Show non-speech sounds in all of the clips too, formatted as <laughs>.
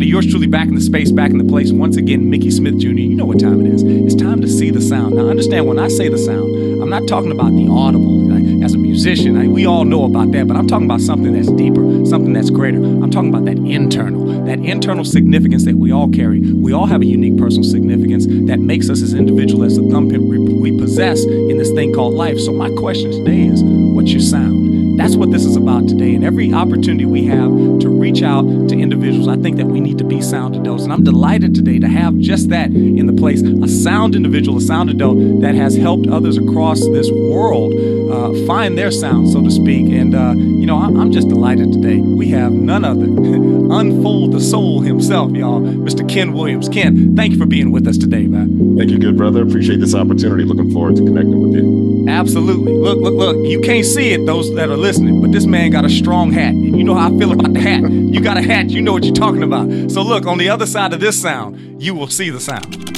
Everybody? Yours truly back in the space, back in the place. Once again, Mickey Smith Jr. You know what time it is. It's time to see the sound. Now, understand when I say the sound, I'm not talking about the audible. Like, as a musician, I, we all know about that, but I'm talking about something that's deeper, something that's greater. I'm talking about that internal, that internal significance that we all carry. We all have a unique personal significance that makes us as individual as the thumbprint we possess in this thing called life. So, my question today is what's your sound? That's what this is about today. And every opportunity we have to reach out to individuals, I think that we need to be sound adults. And I'm delighted today to have just that in the place a sound individual, a sound adult that has helped others across this world uh, find their sound, so to speak. And, uh, you know, I'm, just delighted today. We have none other, <laughs> unfold the soul himself, y'all, Mr. Ken Williams. Ken, thank you for being with us today, man. Thank you, good brother. Appreciate this opportunity. Looking forward to connecting with you. Absolutely. Look, look, look. You can't see it, those that are listening, but this man got a strong hat. And you know how I feel about the hat. You got a hat, you know what you're talking about. So look, on the other side of this sound, you will see the sound.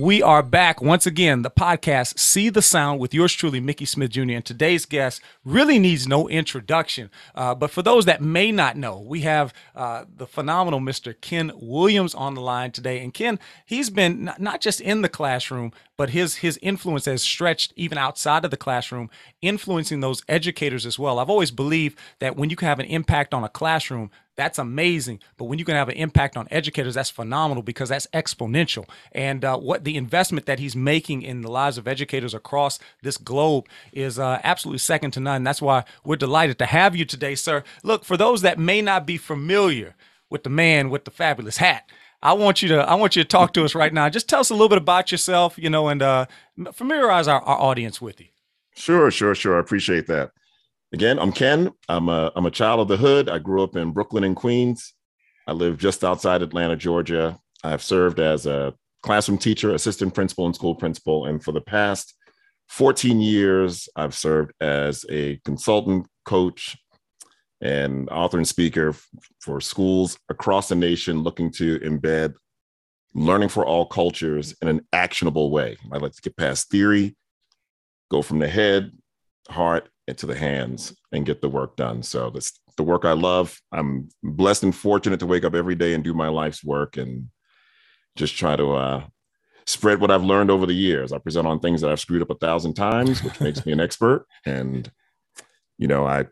We are back once again, the podcast See the Sound with yours truly, Mickey Smith Jr. And today's guest really needs no introduction. Uh, but for those that may not know, we have uh, the phenomenal Mr. Ken Williams on the line today. And Ken, he's been not just in the classroom, but his his influence has stretched even outside of the classroom, influencing those educators as well. I've always believed that when you can have an impact on a classroom, that's amazing. But when you can have an impact on educators, that's phenomenal because that's exponential. And uh, what the investment that he's making in the lives of educators across this globe is uh, absolutely second to none. That's why we're delighted to have you today, sir. Look, for those that may not be familiar with the man with the fabulous hat, I want you to I want you to talk to us right now. Just tell us a little bit about yourself, you know, and uh, familiarize our, our audience with you. Sure, sure, sure. I appreciate that. Again, I'm Ken. I'm a I'm a child of the hood. I grew up in Brooklyn and Queens. I live just outside Atlanta, Georgia. I've served as a classroom teacher, assistant principal, and school principal. And for the past 14 years, I've served as a consultant, coach, and author and speaker for schools across the nation looking to embed learning for all cultures in an actionable way. I like to get past theory, go from the head, heart, into the hands and get the work done. So that's the work I love. I'm blessed and fortunate to wake up every day and do my life's work and just try to uh, spread what I've learned over the years. I present on things that I've screwed up a thousand times, which <laughs> makes me an expert. And you know, I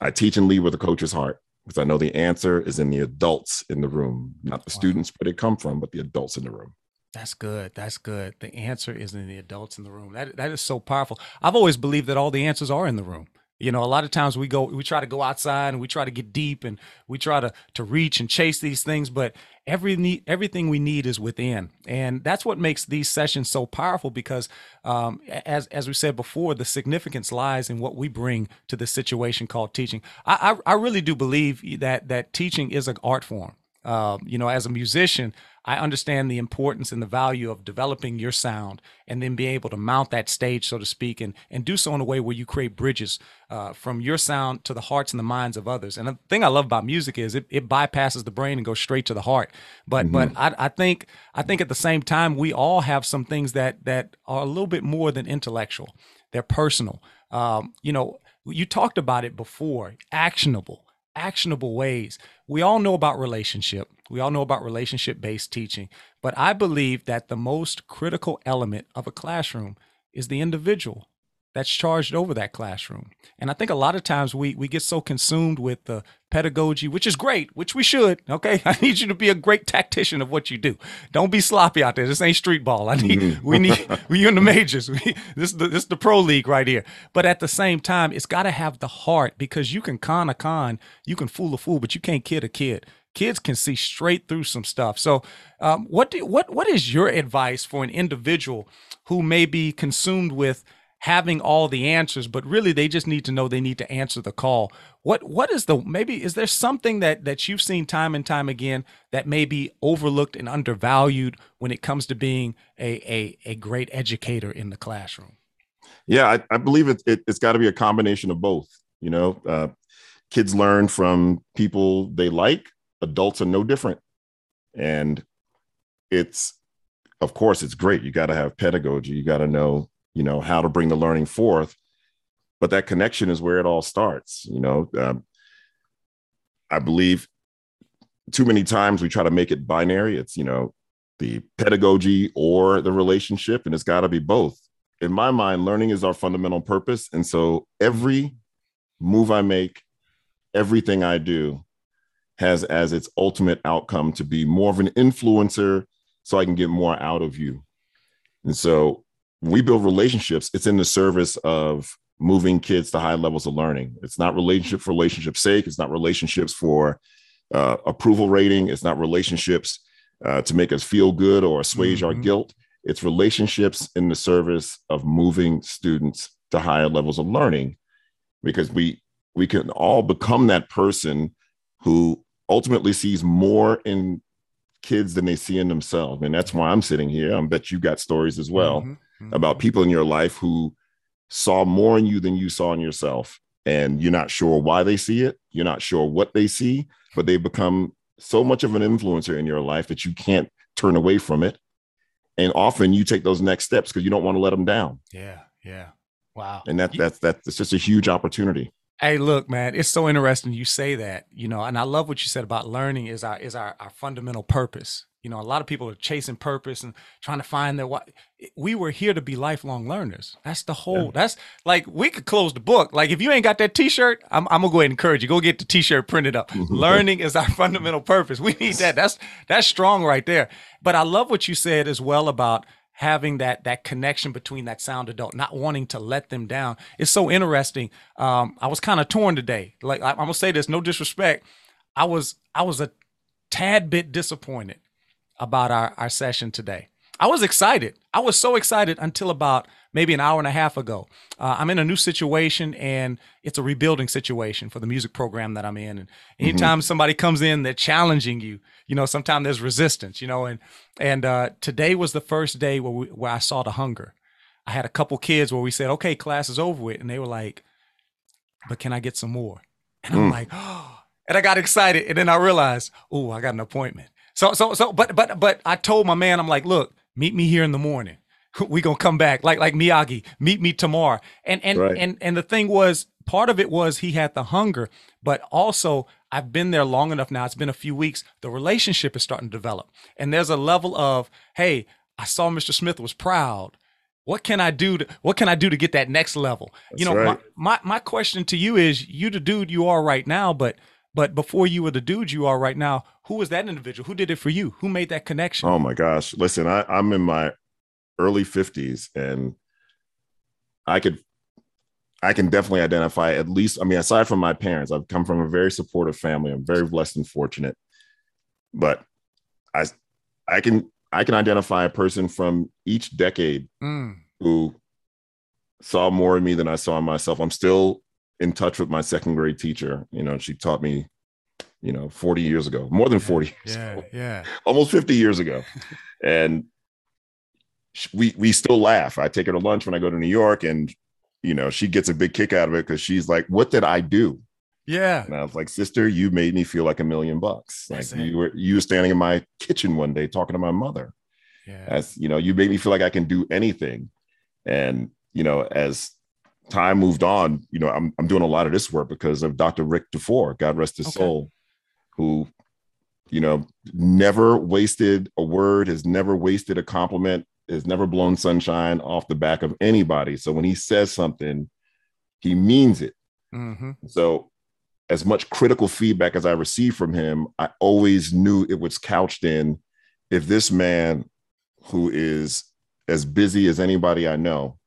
I teach and lead with a coach's heart because I know the answer is in the adults in the room, not the wow. students where they come from, but the adults in the room. That's good. That's good. The answer is in the adults in the room. That that is so powerful. I've always believed that all the answers are in the room. You know, a lot of times we go, we try to go outside and we try to get deep and we try to to reach and chase these things, but every need, everything we need is within, and that's what makes these sessions so powerful. Because, um, as as we said before, the significance lies in what we bring to the situation called teaching. I I, I really do believe that that teaching is an art form. Um, you know, as a musician, I understand the importance and the value of developing your sound and then being able to mount that stage, so to speak, and, and do so in a way where you create bridges uh, from your sound to the hearts and the minds of others. And the thing I love about music is it, it bypasses the brain and goes straight to the heart. But mm-hmm. but I, I think I think at the same time we all have some things that that are a little bit more than intellectual. They're personal. Um, you know, you talked about it before, actionable actionable ways. We all know about relationship. We all know about relationship based teaching. But I believe that the most critical element of a classroom is the individual that's charged over that classroom. And I think a lot of times we we get so consumed with the pedagogy, which is great, which we should. Okay, <laughs> I need you to be a great tactician of what you do. Don't be sloppy out there. This ain't street ball. I need mm-hmm. we need <laughs> we in the majors. <laughs> We, this is the, this is the pro league right here. But at the same time, it's got to have the heart because you can con a con, you can fool a fool, but you can't kid a kid kids can see straight through some stuff. So, um, what do what what is your advice for an individual who may be consumed with having all the answers, but really they just need to know they need to answer the call. What what is the maybe is there something that that you've seen time and time again that may be overlooked and undervalued when it comes to being a a, a great educator in the classroom? Yeah, I, I believe it, it has got to be a combination of both. You know, uh, kids learn from people they like. Adults are no different, and it's of course it's great. You got to have pedagogy. You got to know you know how to bring the learning forth but that connection is where it all starts. You know, um, I believe too many times we try to make it binary. It's, you know, the pedagogy or the relationship, and it's got to be both. In my mind, learning is our fundamental purpose. And so every move I make, everything I do has as its ultimate outcome to be more of an influencer so I can get more out of you. And so we build relationships, it's in the service of moving kids to high levels of learning. It's not relationship for relationship's sake. It's not relationships for uh, approval rating. It's not relationships uh, to make us feel good or assuage mm-hmm. our guilt. It's relationships in the service of moving students to higher levels of learning, because we we can all become that person who ultimately sees more in kids than they see in themselves. And that's why I'm sitting here. I bet you got stories as well mm-hmm. Mm-hmm. about people in your life who saw more in you than you saw in yourself. And you're not sure why they see it. You're not sure what they see, but they become so much of an influencer in your life that you can't turn away from it. And often you take those next steps because you don't want to let them down. Yeah. Yeah. Wow. And that, that's, that's just a huge opportunity. Hey, look, man, it's so interesting you say that, you know, and I love what you said about learning is our is our, our fundamental purpose. You know, a lot of people are chasing purpose and trying to find their what we were here to be lifelong learners. That's the whole yeah. that's like we could close the book. Like if you ain't got that t-shirt, I'm, I'm gonna go ahead and encourage you. Go get the t-shirt printed up. Learning is our <laughs> fundamental purpose. We need that. That's that's strong right there. But I love what you said as well about having that that connection between that sound adult, not wanting to let them down. It's so interesting. Um, I was kind of torn today. Like I, I'm gonna say this, no disrespect. I was I was a tad bit disappointed about our our session today. I was excited. I was so excited until about maybe an hour and a half ago. Uh, I'm in a new situation and it's a rebuilding situation for the music program that I'm in. And mm-hmm. anytime mm-hmm. somebody comes in, they're challenging you. You know, sometimes there's resistance. You know, and and uh, today was the first day where we, where I saw the hunger. I had a couple kids where we said, "Okay, class is over with," and they were like, "But can I get some more?" And I'm mm. like, "Oh!" <gasps> And I got excited, and then I realized, "Oh, I got an appointment." So so so, but but but I told my man, I'm like, "Look, meet me here in the morning." <laughs> we gonna come back like like Miyagi. Meet me tomorrow. And and right. and and the thing was, part of it was he had the hunger, but also I've been there long enough now. It's been a few weeks. The relationship is starting to develop, and there's a level of hey, I saw Mr. Smith was proud. What can I do to what can I do to get that next level? That's you know, right. my, my my question to you is you the dude you are right now, but but before you were the dude you are right now, who was that individual? Who did it for you? Who made that connection? Oh my gosh. Listen, I, I'm in my early 50s and i could i can definitely identify at least i mean aside from my parents i've come from a very supportive family i'm very blessed and fortunate but i i can i can identify a person from each decade mm. who saw more in me than i saw in myself i'm still in touch with my second grade teacher you know she taught me you know 40 years ago more than 40 yeah yeah <laughs> almost 50 years ago <laughs> and we we still laugh. I take her to lunch when I go to New York, and you know she gets a big kick out of it because she's like, "What did I do?" Yeah, and I was like, "Sister, you made me feel like a million bucks. Like you were you were standing in my kitchen one day talking to my mother. Yeah, as you know, you made me feel like I can do anything." And you know, as time moved on, you know, I'm I'm doing a lot of this work because of Dr. Rick DuFour, God rest his okay. soul, who you know never wasted a word, has never wasted a compliment has never blown sunshine off the back of anybody. So when he says something, he means it. Mm-hmm. So as much critical feedback as I received from him, I always knew it was couched in if this man who is as busy as anybody I know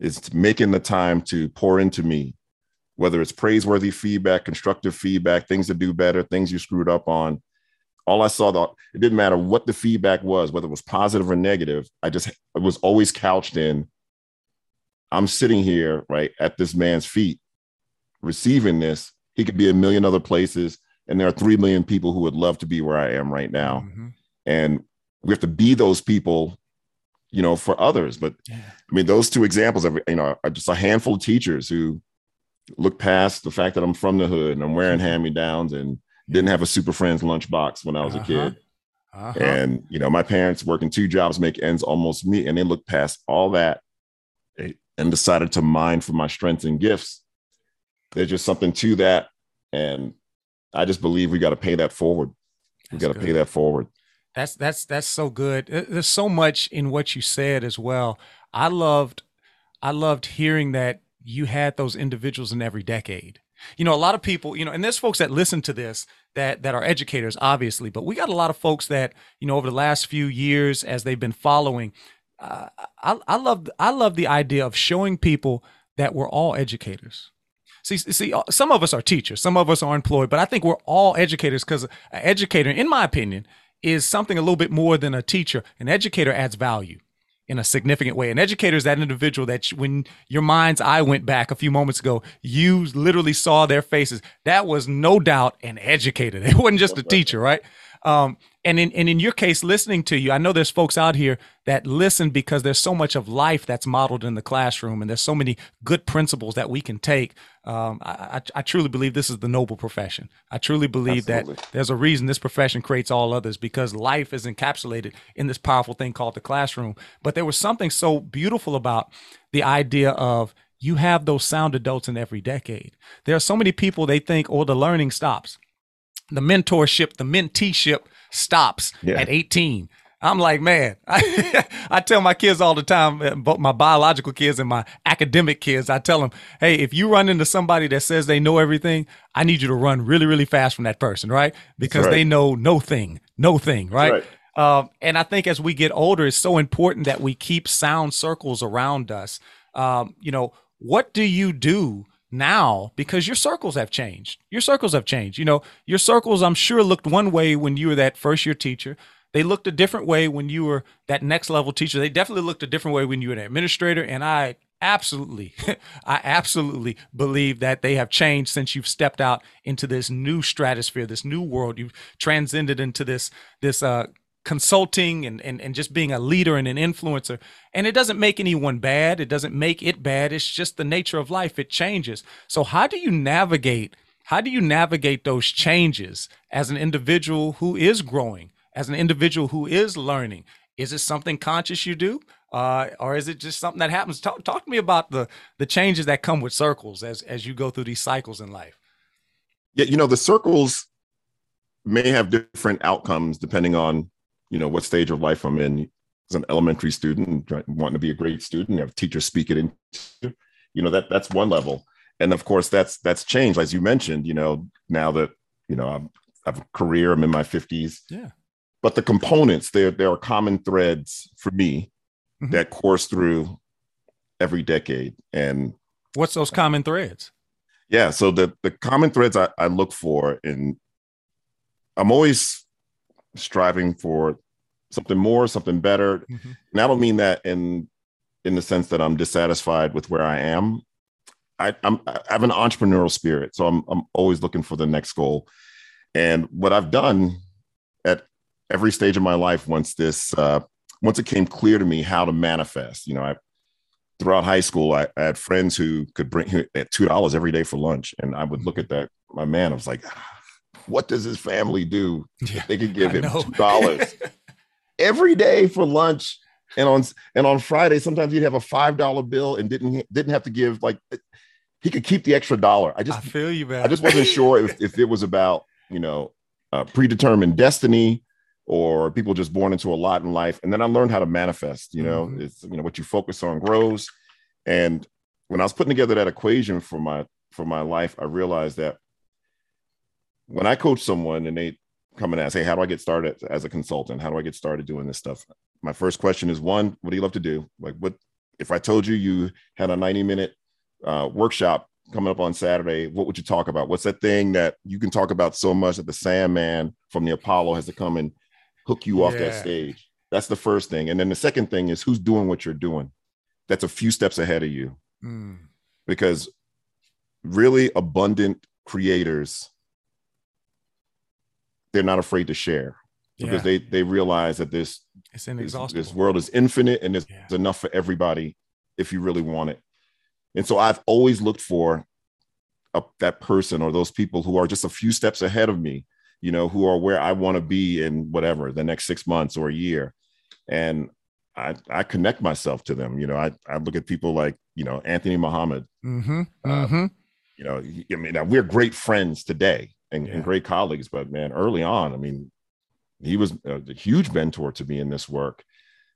is making the time to pour into me, whether it's praiseworthy feedback, constructive feedback, things to do better, things you screwed up on, all I saw that it didn't matter what the feedback was, whether it was positive or negative. I just it was always couched in. I'm sitting here right at this man's feet, receiving this. He could be a million other places, and there are three million people who would love to be where I am right now. Mm-hmm. And we have to be those people, you know, for others. But yeah. I mean, those two examples of you know are just a handful of teachers who look past the fact that I'm from the hood and I'm wearing mm-hmm. hand me downs and didn't have a Super Friends lunchbox when I was uh-huh. a kid. Uh-huh. And, you know, my parents working two jobs make ends almost meet, and they look past all that. And decided to mine for my strengths and gifts, there's just something to that. And I just believe we got to pay that forward. We got to pay that forward. That's that's that's so good. There's so much in what you said as well. I loved I loved hearing that you had those individuals in every decade. You know, a lot of people, you know, and there's folks that listen to this that that are educators, obviously, but we got a lot of folks that, you know, over the last few years as they've been following, uh, I, I love I love the idea of showing people that we're all educators. See, see, uh, some of us are teachers, some of us are employed, but I think we're all educators because an educator, in my opinion, is something a little bit more than a teacher. An educator adds value in a significant way. An educator is that individual that when your mind's eye went back a few moments ago, you literally saw their faces. That was no doubt an educator. <laughs> It wasn't just a teacher, right? Um, and in and in your case, listening to you, I know there's folks out here that listen because there's so much of life that's modeled in the classroom, and there's so many good principles that we can take. Um, I, I, I, truly believe this is the noble profession. I truly believe Absolutely. that there's a reason this profession creates all others because life is encapsulated in this powerful thing called the classroom. But there was something so beautiful about the idea of you have those sound adults in every decade. There are so many people they think, oh, the learning stops the mentorship, the menteeship stops yeah. at 18. I'm like, man, I, <laughs> I, tell my kids all the time, uh, both my biological kids and my academic kids, I tell them, hey, if you run into somebody that says they know everything, I need you to run really, really fast from that person, right? Because right. they know no thing, no thing, right? right. Um, and I think as we get older, it's so important that we keep sound circles around us. Um, you know, what do you do now because your circles have changed. Your circles have changed. You know, your circles, I'm sure, looked one way when you were that first year teacher. They looked a different way when you were that next level teacher. They definitely looked a different way when you were an administrator. And I absolutely, <laughs> I absolutely believe that they have changed since you've stepped out into this new stratosphere, this new world. You've transcended into this this uh, consulting and, and, and just being a leader and an influencer. And it doesn't make anyone bad. It doesn't make it bad. It's just the nature of life. It changes. So how do you navigate? How do you navigate those changes as an individual who is growing, as an individual who is learning? Is it something conscious you do? Uh, or is it just something that happens? Talk, talk to me about the the changes that come with circles as as you go through these cycles in life. Yeah, you know, the circles may have different outcomes depending on you know what stage of life I'm in. As an elementary student, wanting to be a great student, have teachers speak it into, you know that that's one level, and of course that's that's changed as you mentioned. You know now that you know I'm, I have a career, I'm in my 50s. Yeah. But the components there there are common threads for me mm-hmm. that course through every decade. And what's those common threads? Yeah, so the the common threads I, I look for, and I'm always striving for something more, something better. Mm-hmm. And I don't mean that in in the sense that I'm dissatisfied with where I am. I, I'm I have an entrepreneurial spirit, so I'm I'm always looking for the next goal. And what I've done at every stage of my life, once this uh, once it came clear to me how to manifest, you know, I throughout high school, I, I had friends who could bring at two dollars every day for lunch, and I would look at that. My man, I was like, what does his family do? Yeah, they could give I him two dollars <laughs> every day for lunch, and on and on Friday, sometimes he'd have a five dollar bill and didn't didn't have to give like he could keep the extra dollar. I just I feel you, man. I just wasn't sure if, if it was about you know uh, predetermined destiny or people just born into a lot in life. And then I learned how to manifest. You know, mm-hmm. it's you know what you focus on grows. And when I was putting together that equation for my for my life, I realized that when I coach someone and they come and ask, Hey, how do I get started as a consultant? How do I get started doing this stuff? My first question is one, what do you love to do? Like, what if I told you you had a 90 minute uh, workshop coming up on Saturday, what would you talk about? What's that thing that you can talk about so much that the Sandman from the Apollo has to come and hook you off that stage? That's the first thing. And then the second thing is who's doing what you're doing? That's a few steps ahead of you. Mm. Because really abundant creators they're not afraid to share because yeah. they they realize that this it's inexhaustible. This, this world is infinite and there's yeah. enough for everybody if you really want it. And so I've always looked for a, that person or those people who are just a few steps ahead of me, you know, who are where I want to be in whatever the next six months or a year. And I, I connect myself to them. You know, I, I look at people like, you know, Anthony Muhammad. Mm-hmm. Mm-hmm. You know, I mean, we're great friends today and, Yeah. and great colleagues, but man, early on, I mean, he was a, huge mentor to me in this work.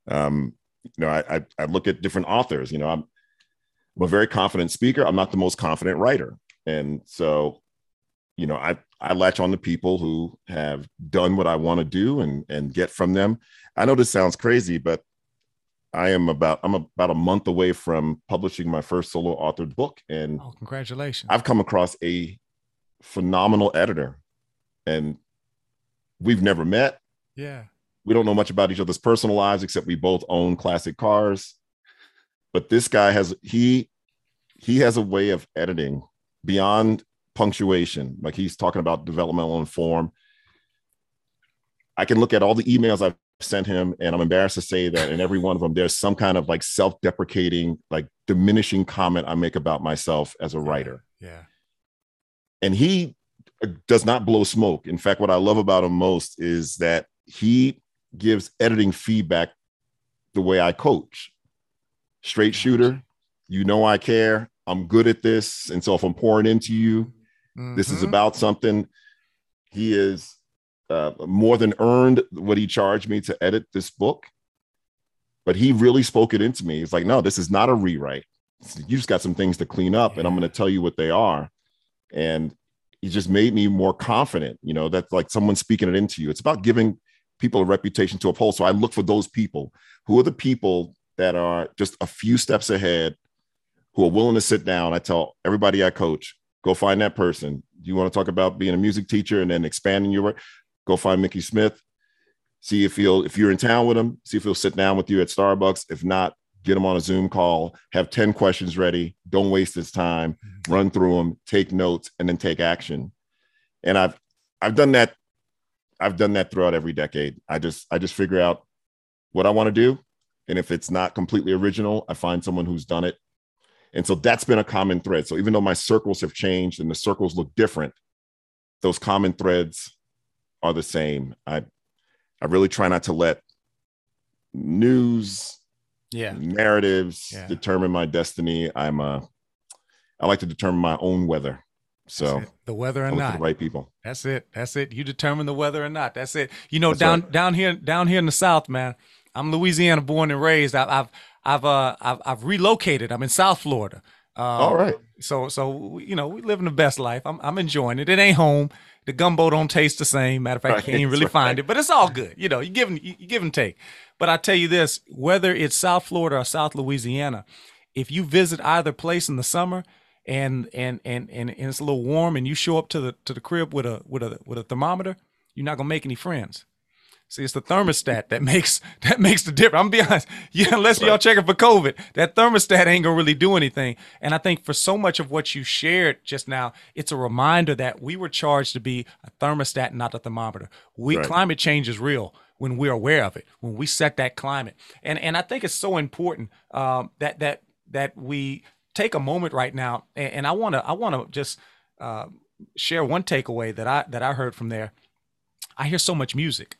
Um, you know, I, I, I look at different authors, you know, I'm, I'm a very confident speaker. I'm not the most confident writer. And so, you know, I, I latch on to people who have done what I want to do and, and get from them. I know this sounds crazy, but I am about, I'm about a month away from publishing my first solo authored book. And Oh, congratulations. I've come across a phenomenal editor and we've never met. yeah. We don't know much about each other's personal lives except we both own classic cars. But this guy has he he has a way of editing beyond punctuation. Like he's talking about developmental and form. I can look at all the emails I've sent him and I'm embarrassed to say that in every one of them there's some kind of like self-deprecating, like diminishing comment I make about myself as a writer Yeah. And he uh, does not blow smoke. In fact, what I love about him most is that he gives editing feedback the way I coach. Straight shooter, you know I care. I'm good at this, and so if I'm pouring into you, this is Mhm. about something. He is uh, more than earned what he charged me to edit this book, but he really spoke it into me. It's like, no, this is not a rewrite. You just got some things to clean up, and I'm going to tell you what they are. And he just made me more confident. You know, that's like someone speaking it into you. It's about giving people a reputation to uphold. So I look for those people. Who are the people that are just a few steps ahead, who are willing to sit down? I tell everybody I coach, go find that person. You want to talk about being a music teacher and then expanding your work? Go find Mickey Smith. See if he'll, if you're in town with him, see if he'll sit down with you at Starbucks. If not, get them on a Zoom call, have 10 questions ready. Don't waste this time, mm-hmm. run through them, take notes, and then take action. And I've I've done that. I've done that throughout every decade. I just I just figure out what I want to do. And if it's not completely original, I find someone who's done it. And so that's been a common thread. So even though my circles have changed and the circles look different, those common threads are the same. I I really try not to let news, Yeah. narratives Yeah. determine my destiny. I'm a I like to determine my own weather. So the weather or not. the right people. That's it. That's it. You determine the weather or not. That's it. You know, That's down right. down here down here in the South, man. I'm Louisiana born and raised. I, I've I've uh I've, I've relocated. I'm in South Florida. Uh, All right. So so you know we living the best life. I'm I'm enjoying it. It ain't home. The gumbo don't taste the same. Matter of fact, Right, you can't even really <laughs> that's find it. But it's all good. You know, you give and you you give and take. But I tell you this: whether it's South Florida or South Louisiana, if you visit either place in the summer and and and and, and it's a little warm and you show up to the to the crib with a with a with a thermometer, you're not gonna make any friends. See, it's the thermostat that makes <laughs> that makes the difference. I'm gonna be honest. <laughs> Yeah, unless y'all checking for COVID, that thermostat ain't gonna really do anything. And I think for so much of what you shared just now, it's a reminder that we were charged to be a thermostat, not a thermometer. We Right. climate change is real when we're aware of it, when we set that climate. And and I think it's so important um, that that that we take a moment right now. And, and I wanna I wanna just uh, share one takeaway that I that I heard from there. I hear so much music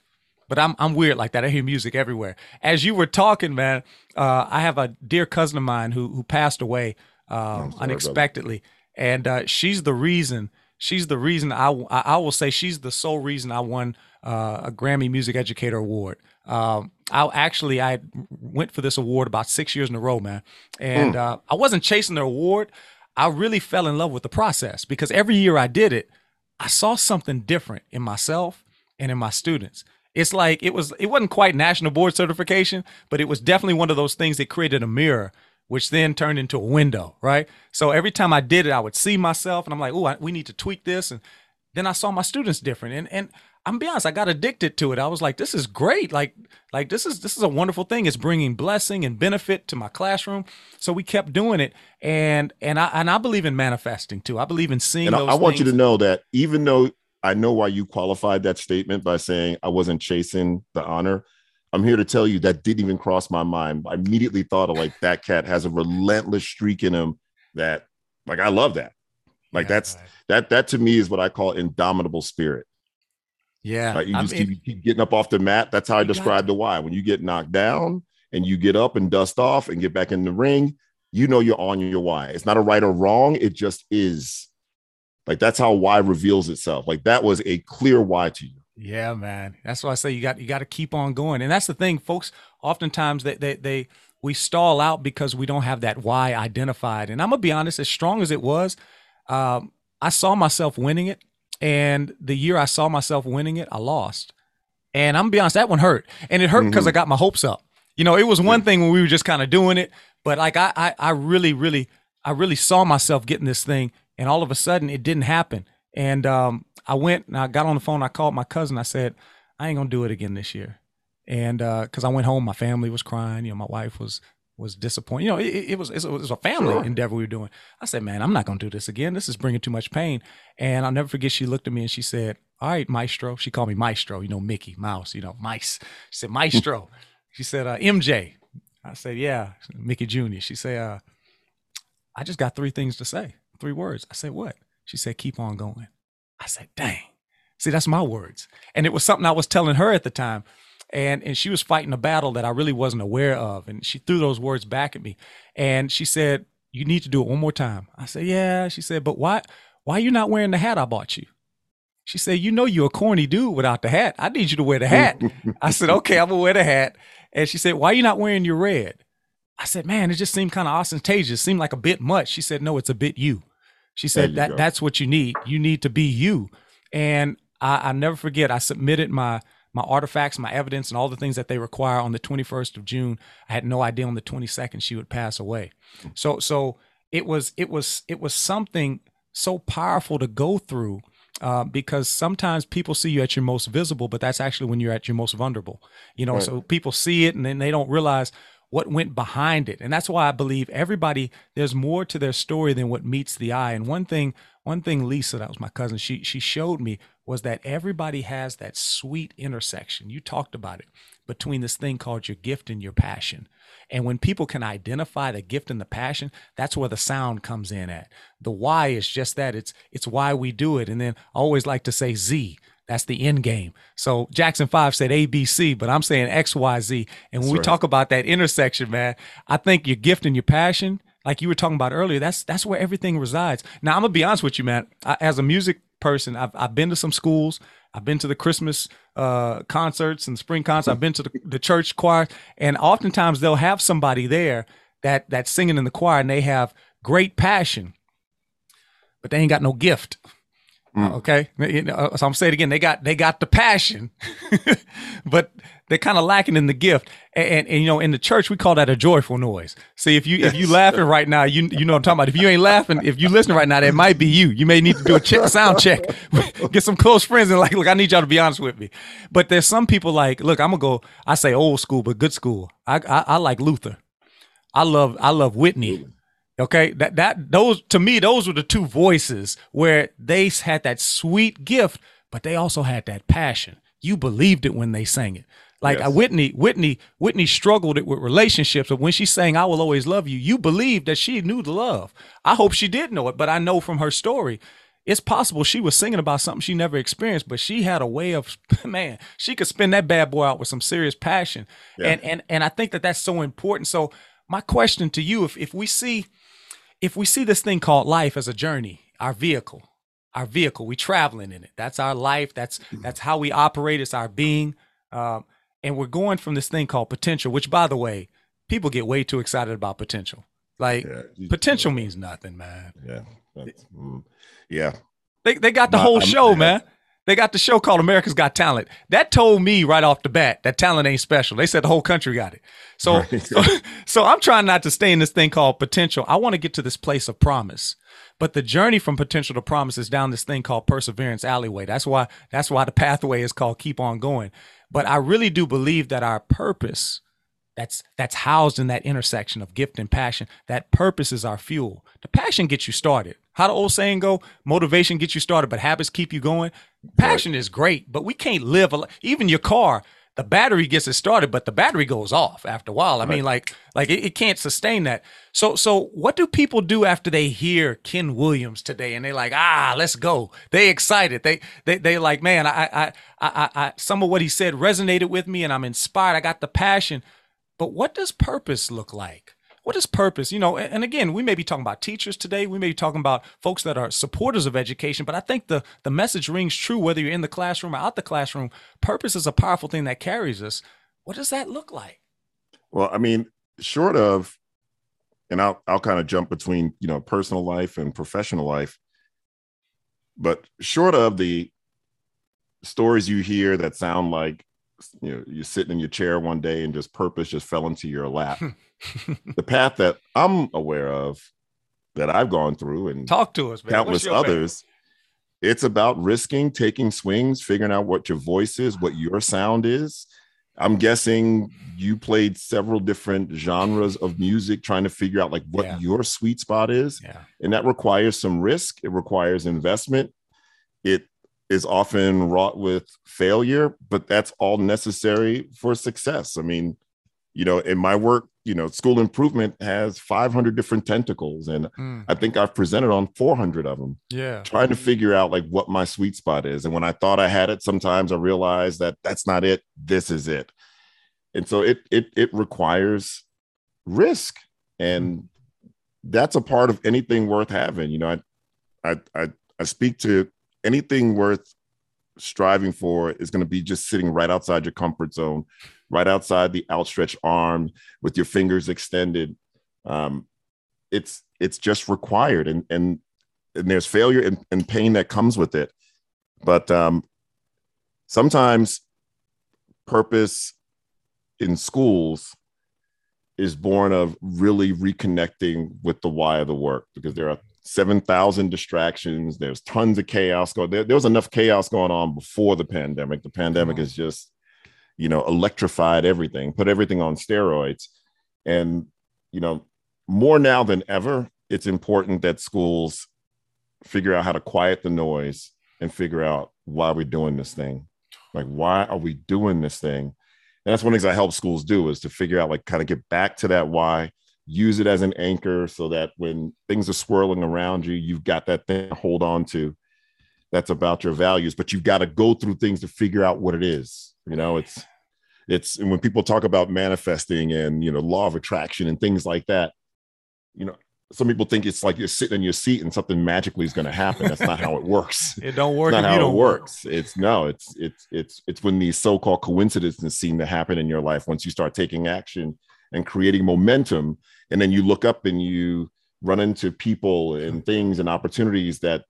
but I'm I'm weird like that. I hear music everywhere. As you were talking, man, uh, I have a dear cousin of mine who who passed away um, sorry, unexpectedly, and uh, she's the reason. She's the reason I, I will say she's the sole reason I won uh, a Grammy Music Educator Award. Um, I actually I went for this award about six years in a row, man, and uh, I wasn't chasing the award. I really fell in love with the process because every year I did it, I saw something different in myself and in my students. It's like it was it wasn't quite national board certification, but it was definitely one of those things that created a mirror, which then turned into a window, right? So every time I did it, I would see myself and I'm like, oh, we need to tweak this. And then I saw my students different. And and I'm be honest, I got addicted to it. I was like, this is great. Like, like this is this is a wonderful thing. It's bringing blessing and benefit to my classroom. So we kept doing it, and and I and I believe in manifesting too. I believe in seeing And. I want you to know that even though I know why you qualified that statement by saying I wasn't chasing the honor, I'm here to tell you that didn't even cross my mind. I immediately thought of like that cat has a relentless streak in him that like I love that. Like Yeah, that's right. that that to me is what I call indomitable spirit. yeah. Like you just keep, keep getting up off the mat. That's how I describe the why. When you get knocked down, and you get up and dust off and get back in the ring, you know you're on your why. It's not a right or wrong, it just is. Like that's how why reveals itself. Like that was a clear why to you. Yeah, man. That's why I say you got you got to keep on going. And that's the thing, folks. Oftentimes they they they we stall out because we don't have that why identified. And I'm gonna be honest, as strong as it was, um, I saw myself winning it. And the year I saw myself winning it, I lost. And I'm gonna be honest, that one hurt. And it hurt because mm-hmm. I got my hopes up. You know, it was one thing when we were just kind of doing it, but like I, I I really, really, I really saw myself getting this thing, and all of a sudden it didn't happen. And um, I went and I got on the phone. I called my cousin. I said, I ain't gonna do it again this year. And because uh, I went home, my family was crying. You know, my wife was was disappointed. You know, it, it, was it was a family sure. endeavor we were doing. I said, man, I'm not gonna do this again. This is bringing too much pain. And I'll never forget. She looked at me and she said, "All right, Maestro." She called me Maestro. You know, Mickey Mouse. You know, Mice. She said, Maestro. <laughs> she said, uh, MJ. I said, yeah, Mickey Jr. She said, uh, I just got three things to say, three words. I said, what? She said, keep on going. I said, dang. See, that's my words. And it was something I was telling her at the time. And and she was fighting a battle that I really wasn't aware of. And she threw those words back at me. And she said, You need to do it one more time. I said, Yeah. She said, But why why are you not wearing the hat I bought you? She said, You know you're a corny dude without the hat. I need you to wear the hat. <laughs> I said, Okay, I'm gonna wear the hat. And she said, Why are you not wearing your red? I said, Man, it just seemed kind of ostentatious. It seemed like a bit much. She said, No, it's a bit you. She said that go. that's what you need. You need to be you. And I, I never forget. I submitted my my artifacts, my evidence, and all the things that they require on the 21st of June. I had no idea on the 22nd she would pass away. So so it was it was it was something so powerful to go through uh, because sometimes people see you at your most visible, but that's actually when you're at your most vulnerable. You know, right. so people see it and then they don't realize what went behind it. And that's why I believe everybody there's more to their story than what meets the eye. And one thing, one thing Lisa, that was my cousin, she she showed me was that everybody has that sweet intersection. You talked about it between this thing called your gift and your passion. And when people can identify the gift and the passion, that's where the sound comes in at. The why is just that. It's it's why we do it. And then I always like to say Z. That's the end game. So Jackson 5 said ABC, but I'm saying XYZ. And when that's we right. talk about that intersection, man, I think your gift and your passion, like you were talking about earlier, that's that's where everything resides. Now I'm gonna be honest with you, man. I, as a music person, I've I've been to some schools. I've been to the Christmas uh, concerts and spring concerts. I've been to the, the church choir, and oftentimes they'll have somebody there that that's singing in the choir, and they have great passion, but they ain't got no gift. Mm. Okay, so I'm saying it again. They got they got the passion, <laughs> but they're kind of lacking in the gift. And, and, and, you know, in the church, we call that a joyful noise. See, if you yes. if you laughing right now, you you know what I'm talking about. If you ain't laughing, if you listening right now, that might be you. You may need to do a check, <laughs> sound check, <laughs> get some close friends, and like, look, I need y'all to be honest with me. But there's some people like, look, I'm gonna go. I say old school, but good school. I I, I like Luther. I love I love Whitney. Okay, that that those to me those were the two voices where they had that sweet gift, but they also had that passion. You believed it when they sang it. Like uh, yes. Whitney, Whitney, Whitney struggled it with relationships, but when she sang "I Will Always Love You," you believed that she knew the love. I hope she did know it, but I know from her story, it's possible she was singing about something she never experienced, but she had a way of <laughs> man, she could spin that bad boy out with some serious passion, yeah. and and and I think that that's so important. So my question to you, if if we see if we see this thing called life as a journey, our vehicle, our vehicle, we traveling in it. That's our life. That's mm-hmm. that's how we operate. It's our being, um, and we're going from this thing called potential. Which, by the way, people get way too excited about potential. Like yeah, potential means nothing, man. Yeah, mm, yeah. They they got the My, whole show, I'm, man. They got the show called America's Got Talent. That told me right off the bat that talent ain't special. They said the whole country got it. So, right. <laughs> so, so I'm trying not to stay in this thing called potential. I want to get to this place of promise. But the journey from potential to promise is down this thing called perseverance alleyway. That's why that's why the pathway is called keep on going. But I really do believe that our purpose that's that's housed in that intersection of gift and passion. That purpose is our fuel. The passion gets you started. How the old saying go? Motivation gets you started, but habits keep you going. Passion right. is great, but we can't live. A, even your car, the battery gets it started, but the battery goes off after a while. I right. mean, like like it, it, can't sustain that. So so what do people do after they hear Ken Williams today and they're like, ah, let's go. They excited. They they they like, man, I I I I, I some of what he said resonated with me and I'm inspired. I got the passion but what does purpose look like? What is purpose? You know, and again, we may be talking about teachers today. We may be talking about folks that are supporters of education, but I think the the message rings true whether you're in the classroom or out the classroom. Purpose is a powerful thing that carries us. What does that look like? Well, I mean, short of, and I'll I'll kind of jump between you know personal life and professional life, but short of the stories you hear that sound like you know you're sitting in your chair one day and just purpose just fell into your lap hmm. The path that i'm aware of that i've gone through and talk to us man. countless others it's about risking taking swings figuring out what your voice is what your sound is i'm guessing you played several different genres of music trying to figure out like what yeah. your sweet spot is yeah. and that requires some risk it requires investment it is often wrought with failure, but that's all necessary for success. I mean, you know, in my work, you know, school improvement has 500 different tentacles, and mm. I think I've presented on 400 of them. Yeah, trying to figure out like what my sweet spot is, and when I thought I had it, sometimes I realized that that's not it. This is it, and so it it it requires risk, and that's a part of anything worth having. You know, I I I, I speak to anything worth striving for is going to be just sitting right outside your comfort zone, right outside the outstretched arm with your fingers extended. Um, it's it's just required, and and and there's failure and, and pain that comes with it. But um, sometimes purpose in schools is born of really reconnecting with the why of the work because there are 7,000 distractions. There's tons of chaos going. There, there, was enough chaos going on before the pandemic. The pandemic has just, you know, electrified everything, put everything on steroids. And, you know, more now than ever, it's important that schools figure out how to quiet the noise and figure out why we're doing this thing. Like, why are we doing this thing? And that's one of the things I help schools do is to figure out, like, kind of get back to that why use it as an anchor so that when things are swirling around you, you've got that thing to hold on to that's about your values, but you've got to go through things to figure out what it is. You know, it's it's and when people talk about manifesting and you know law of attraction and things like that, you know, some people think it's like you're sitting in your seat and something magically is going to happen. That's not how it works. <laughs> It don't work. It's not how it works. Work. It's no. It's it's it's it's when these so-called coincidences seem to happen in your life once you start taking action and creating momentum and then you look up and you run into people and things and opportunities that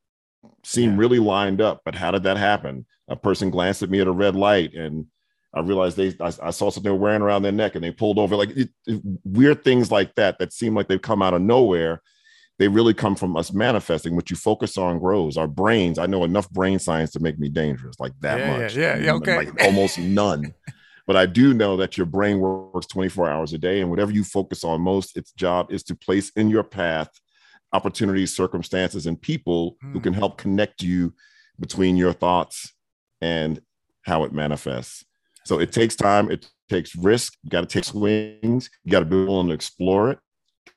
seem yeah. really lined up. But how did that happen? A person glanced at me at a red light and i realized they i, I saw something they were wearing around their neck and they pulled over. Like it, it, weird things like that that seem like they've come out of nowhere. They really come from us manifesting. What you focus on grows. Our brains i know enough brain science to make me dangerous like that yeah, much. yeah, yeah, okay. like almost none <laughs> but I do know that your brain works 24 hours a day, and whatever you focus on most, its job is to place in your path opportunities, circumstances, and people mm. who can hmm. help connect you between your thoughts and how it manifests. So it takes time, it takes risk. You got to take swings, you got to be willing to explore it,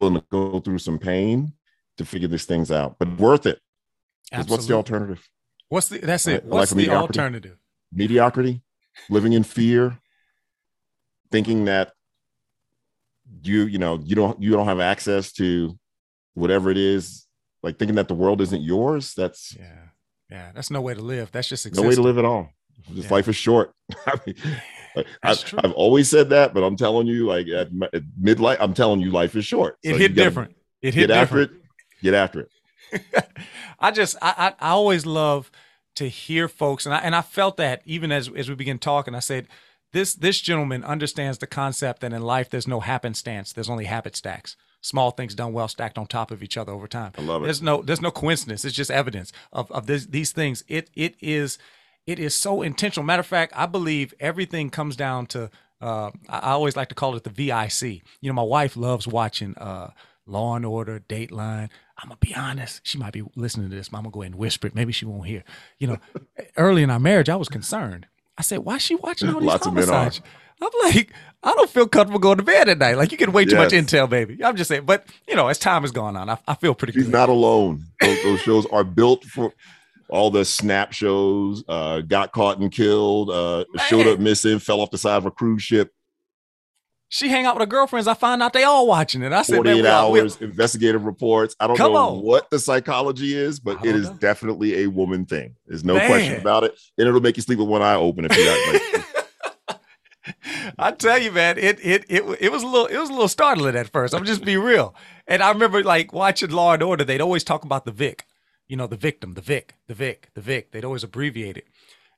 willing to go through some pain to figure these things out, but worth it. What's the alternative? What's the that's it? What's like the alternative? Mediocrity, living in fear, thinking that you you know you don't you don't have access to whatever it is like thinking that the world isn't yours that's yeah. Yeah that's no way to live. That's just existing. no way to live at all. just yeah. life is short. <laughs> I mean, <laughs> I, have always said that but i'm telling you like at, at midlife i'm telling you life is short. It so hit different. It hit get different. after it get after it. <laughs> I just I, I i always love to hear folks and i and i felt that even as as we begin talking i said this this gentleman understands the concept that in life there's no happenstance, there's only habit stacks. Small things done well stacked on top of each other over time. I love it. There's no there's no coincidence. It's just evidence of, of this, these things. It it is it is so intentional. Matter of fact, I believe everything comes down to uh, I always like to call it the VIC. You know, my wife loves watching uh, Law and Order, Dateline. I'm gonna be honest. She might be listening to this. But I'm gonna go ahead and whisper it. Maybe she won't hear. You know, <laughs> early in our marriage, I was concerned I said, why is she watching all these Lots homicides? I'm like, I don't feel comfortable going to bed at night. Like you get way too yes. much intel, baby. I'm just saying, but you know, as time has gone on, I, I feel pretty She's good. not alone. Those, those, shows are built for all the snap shows, uh, got caught and killed, uh, showed up missing, fell off the side of a cruise ship. She hang out with her girlfriends. I find out they all watching it. I said, 48 hours, investigative reports. I don't know on. what the psychology is, but it is know. definitely a woman thing. There's no Man. question about it. And it'll make you sleep with one eye open if you like. <laughs> <laughs> I tell you, man, it it it it was a little it was a little startling at first. I'm just be real. And I remember like watching Law and Order. They'd always talk about the Vic, you know, the victim, the Vic, the Vic, the Vic. They'd always abbreviate it.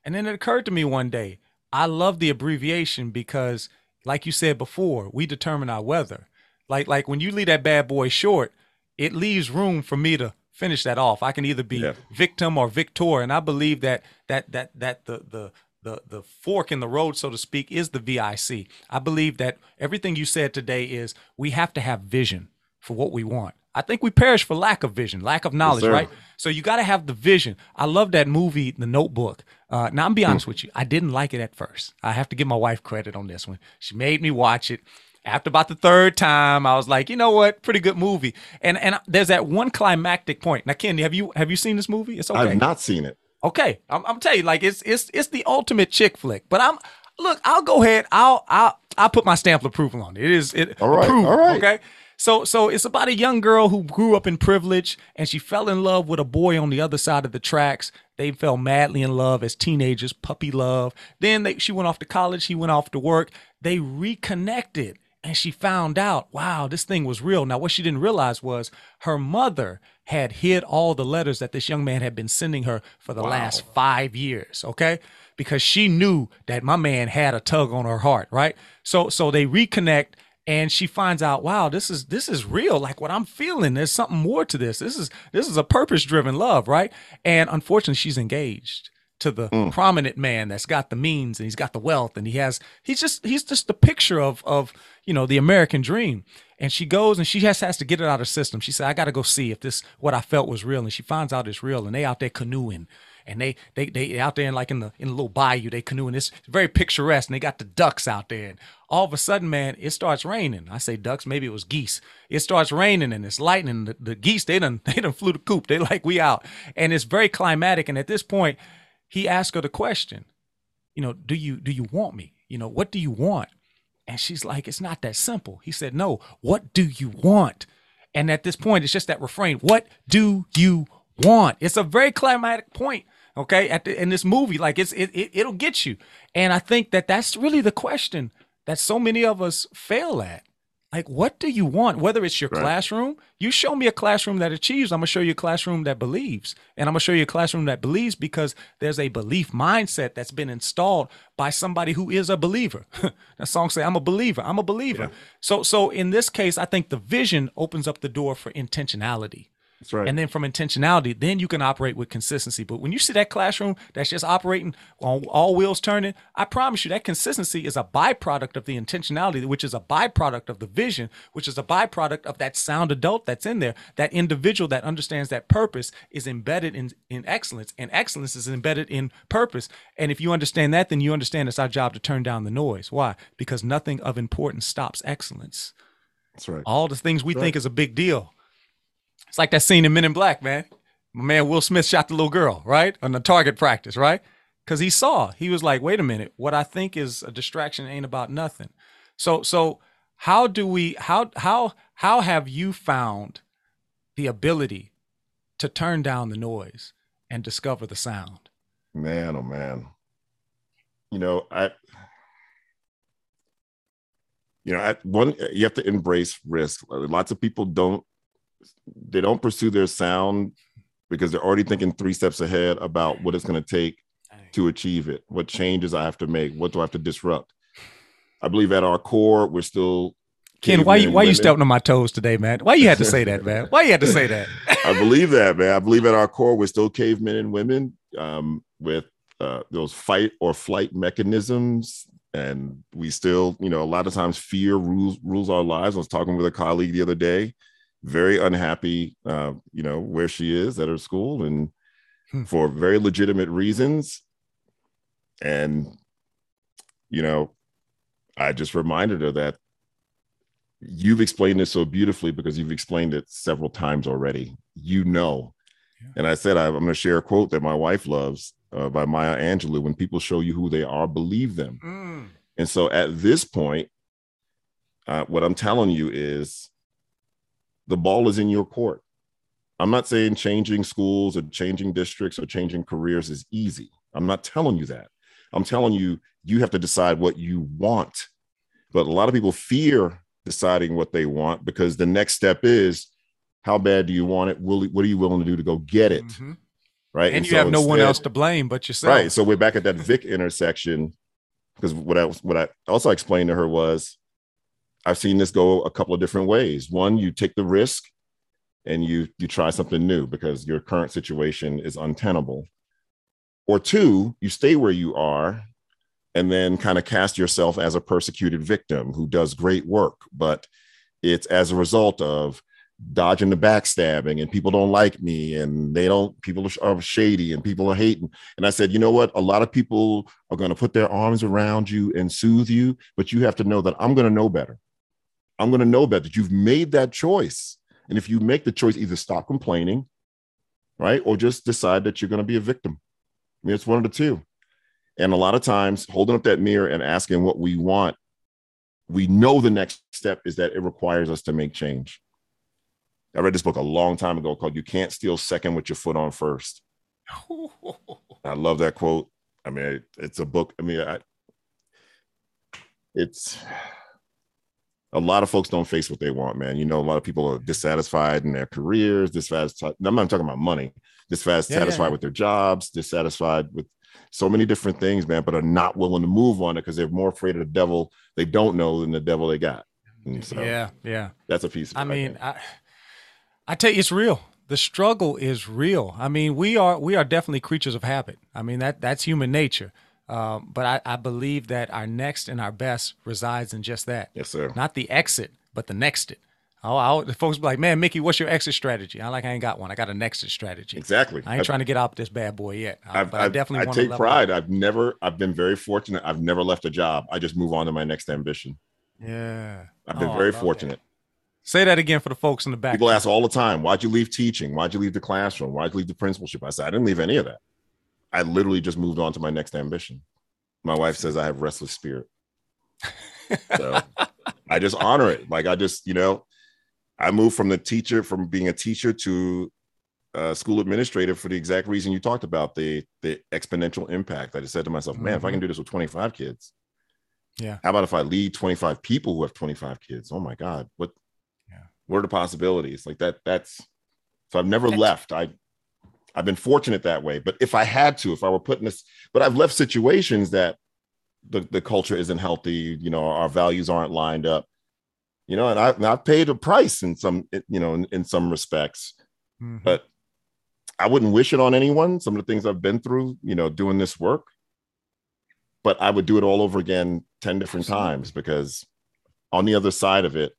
And then it occurred to me one day, I love the abbreviation because like you said before, we determine our weather. Like like when you leave that bad boy short, it leaves room for me to finish that off. I can either be yeah. victim or victor, and I believe that that that that the the the the fork in the road, so to speak, is the VIC. I believe that everything you said today is we have to have vision for what we want. I think we perish for lack of vision, lack of knowledge, yes, right? So you got to have the vision. I love that movie, The Notebook. Uh, now I'm be honest with you, I didn't like it at first. I have to give my wife credit on this one. She made me watch it. After about the third time, I was like, you know what, pretty good movie. And and there's that one climactic point. Now, Ken, have you have you seen this movie? It's okay. I've not seen it. Okay, I'm, I'm telling you, like it's it's it's the ultimate chick flick. But I'm look, I'll go ahead. I'll I'll I'll put my stamp of approval on it. It is it all right. Approved, all right. Okay. So so it's about a young girl who grew up in privilege and she fell in love with a boy on the other side of the tracks. They fell madly in love as teenagers, puppy love. Then they, she went off to college, he went off to work. They reconnected and she found out, wow, this thing was real. Now what she didn't realize was her mother had hid all the letters that this young man had been sending her for the wow. last 5 years, okay? Because she knew that my man had a tug on her heart, right? So so they reconnect and she finds out wow this is this is real. Like what i'm feeling there's something more to this. This is this is a purpose driven love right? And unfortunately she's engaged to the mm. prominent man that's got the means and he's got the wealth and he has he's just he's just the picture of of you know the american dream. And she goes and she has has to get it out of her system. She said i got to go see if this what i felt was real. And she finds out it's real and they out there canoeing and they they they out there in like in the in a little bayou they canoeing. It's very picturesque, and they got the ducks out there. And all of a sudden, man, it starts raining. I say ducks, maybe it was geese. It starts raining and it's lightning. The, the geese they done <laughs> they done flew the coop. They like we out, and it's very climatic. And at this point, he asked her the question, you know, do you do you want me? You know, what do you want? And she's like, it's not that simple. He said, no, what do you want? And at this point, it's just that refrain, what do you want? It's a very climatic point okay? At the, in this movie like it's it, it it'll get you. And i think that that's really the question that so many of us fail at. Like what do you want? Whether it's your right. classroom you show me a classroom that achieves i'm going to show you a classroom that believes. And i'm going to show you a classroom that believes because there's a belief mindset that's been installed by somebody who is a believer. <laughs> That song say i'm a believer i'm a believer. Yeah. so so in this case i think the vision opens up the door for intentionality that's right. And then from intentionality, then you can operate with consistency. But when you see that classroom that's just operating on all wheels turning, I promise you that consistency is a byproduct of the intentionality, which is a byproduct of the vision, which is a byproduct of that sound adult that's in there. That individual that understands that purpose is embedded in, in excellence, and excellence is embedded in purpose. And if you understand that, then you understand it's our job to turn down the noise. Why? Because nothing of importance stops excellence. That's right. All the things we think is a big deal it's like that scene in Men in Black, man. My man Will Smith shot the little girl, right? On the target practice, right? Because he saw, he was like, wait a minute, what I think is a distraction ain't about nothing. So, so how do we, how, how, how have you found the ability to turn down the noise and discover the sound? Man, oh man. You know, I, you know, at one, you have to embrace risk. Lots of people don't they don't pursue their sound because they're already thinking three steps ahead about what it's going to take to achieve it, what changes I have to make, what do I have to disrupt. I believe at our core, we're still. Ken, why you why you stepping on my toes today, man? Why you had to say that, man? Why you had to say that? <laughs> I believe that, man. I believe at our core, we're still cavemen and women um, with uh, those fight or flight mechanisms, and we still, you know, a lot of times fear rules rules our lives. I was talking with a colleague the other day very unhappy, uh, you know, where she is at her school and hmm. for very legitimate reasons. And, you know, I just reminded her that you've explained this so beautifully because you've explained it several times already. You know. Yeah. And I said, I'm going to share a quote that my wife loves uh, by Maya Angelou when people show you who they are, believe them. Mm. And so at this point, uh, what I'm telling you is the ball is in your court. I'm not saying changing schools or changing districts or changing careers is easy. I'm not telling you that. I'm telling you, you have to decide what you want. But a lot of people fear deciding what they want because the next step is how bad do you want it? Will, what are you willing to do to go get it? Mm-hmm. Right. And, and you so have no instead, one else to blame but yourself. Right. So we're back at that Vic intersection because what I what I also explained to her was I've seen this go a couple of different ways. One, you take the risk and you you try something new because your current situation is untenable. Or two, you stay where you are and then kind of cast yourself as a persecuted victim who does great work, but it's as a result of dodging the backstabbing and people don't like me and they don't people are shady and people are hating and i said you know what a lot of people are going to put their arms around you and soothe you but you have to know that i'm going to know better i'm going to know better that you've made that choice and if you make the choice either stop complaining right or just decide that you're going to be a victim i mean it's one of the two and a lot of times holding up that mirror and asking what we want we know the next step is that it requires us to make change I read this book a long time ago called You Can't Steal Second with Your Foot on First. <laughs> I love that quote. I mean, it, it's a book. I mean, I, it's a lot of folks don't face what they want, man. You know, a lot of people are dissatisfied in their careers, dissatisfied. I'm not talking about money, dissatisfied yeah, yeah. with their jobs, dissatisfied with so many different things, man, but are not willing to move on it because they're more afraid of the devil they don't know than the devil they got. So yeah, yeah. That's a piece. I mean, I, I tell you, it's real. The struggle is real. I mean, we are we are definitely creatures of habit. I mean that that's human nature. Um, but I, I believe that our next and our best resides in just that. Yes, sir. Not the exit, but the next it. Oh, I, the folks be like, man, Mickey, what's your exit strategy? I like, I ain't got one. I got an exit strategy. Exactly. I ain't I've, trying to get out this bad boy yet. Uh, I've, but I definitely I take pride. Up. I've never, I've been very fortunate. I've never left a job. I just move on to my next ambition. Yeah. I've been oh, very fortunate. That. Say that again for the folks in the back. People ask all the time, why'd you leave teaching? Why'd you leave the classroom? Why'd you leave the principalship? I said, I didn't leave any of that. I literally just moved on to my next ambition. My wife says I have restless spirit. So <laughs> I just honor it. Like I just, you know, I moved from the teacher, from being a teacher to a school administrator for the exact reason you talked about the the exponential impact. I just said to myself, man, mm-hmm. if I can mm-hmm. do this with 25 kids, yeah. How about if I lead 25 people who have 25 kids? Oh my God, what Yeah, what are the possibilities like that that's so i've never left i i've been fortunate that way but if i had to if i were put in this but i've left situations that the, the culture isn't healthy you know our values aren't lined up you know and, I, have paid a price in some you know in, in some respects mm-hmm. but i wouldn't wish it on anyone some of the things i've been through you know doing this work but i would do it all over again 10 different Absolutely. times because on the other side of it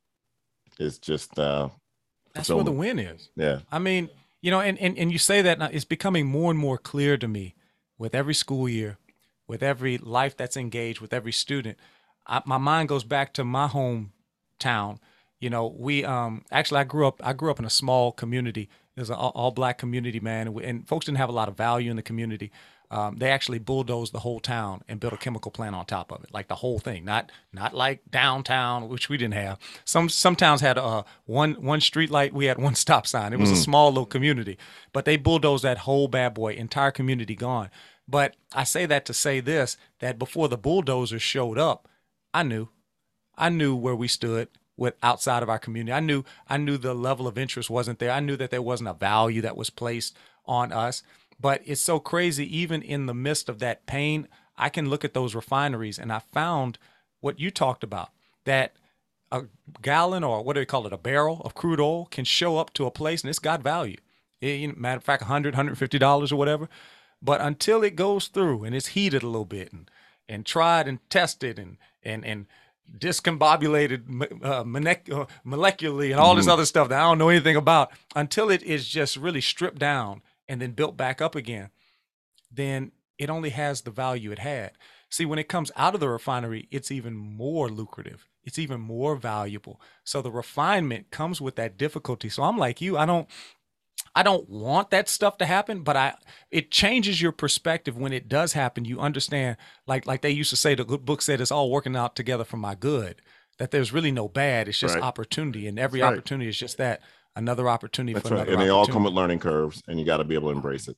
it's just uh that's so, where the win is. Yeah. I mean, you know, and, and and you say that it's becoming more and more clear to me with every school year, with every life that's engaged, with every student. I, my mind goes back to my hometown. You know, we um actually I grew up I grew up in a small community. It was an all, all black community, man, and, we, and folks didn't have a lot of value in the community um, they actually bulldozed the whole town and built a chemical plant on top of it, like the whole thing. Not not like downtown, which we didn't have. Some some towns had uh, one one street light. We had <laughs> one stop sign. It was mm. a small little community, but they bulldozed that whole bad boy, entire community gone. But I say that to say this: that before the bulldozers showed up, I knew, I knew where we stood with outside of our community. I knew I knew the level of interest wasn't there. I knew that there wasn't a value that was placed on us. But it's so crazy, even in the midst of that pain, I can look at those refineries and I found what you talked about that a gallon or what do they call it, a barrel of crude oil can show up to a place and it's got value. It, you know, matter of fact, 100 $150 or whatever. But until it goes through and it's heated a little bit and, and tried and tested and, and, and, discombobulated uh, uh, molecularly and all this mm-hmm. other stuff that I don't know anything about until it is just really stripped down and then built back up again, then it only has the value it had. See, when it comes out of the refinery, it's even more lucrative. It's even more valuable. So the refinement comes with that difficulty. So I'm like you, I don't I don't want that stuff to happen, but I it changes your perspective when it does happen. You understand, like like they used to say, the book said it's all working out together for my good. that there's really no bad. It's just Right. opportunity, and every right. opportunity is just that another opportunity That's for right. another And they all come with learning curves, and you got to be able to embrace it.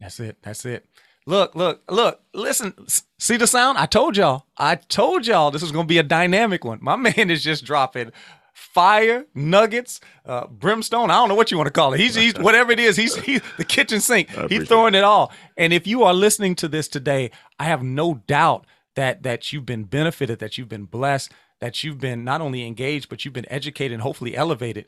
That's it. That's it. Look, look, look, listen. See the sound? I told y'all. I told y'all this was going to be a dynamic one. My <laughs> man is just dropping fire, nuggets, uh, brimstone. I don't know what you want to call it. He's, he's <laughs> whatever it is. He's, he's the kitchen sink. He's throwing it all. And if you are listening to this today, I have no doubt that that you've been benefited, that you've been blessed, that you've been not only engaged, but you've been educated and hopefully elevated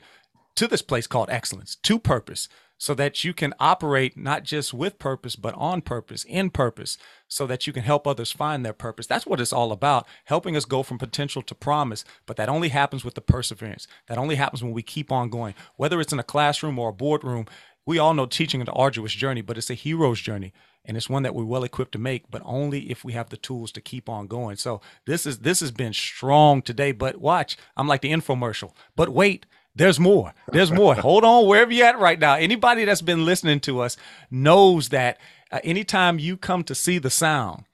to this place called excellence, to purpose, so that you can operate not just with purpose, but on purpose, in purpose, so that you can help others find their purpose. That's what it's all about, helping us go from potential to promise. But that only happens with the perseverance. That only happens when we keep on going, whether it's in a classroom or a boardroom. We all know teaching is an arduous journey, but it's a hero's journey. And it's one that we're well equipped to make, but only if we have the tools to keep on going. So this is this has been strong today. But watch, I'm like the infomercial. But wait, there's more. There's more. Hold on, wherever you're at right now. Anybody that's been listening to us knows that uh, anytime you come to see the sound,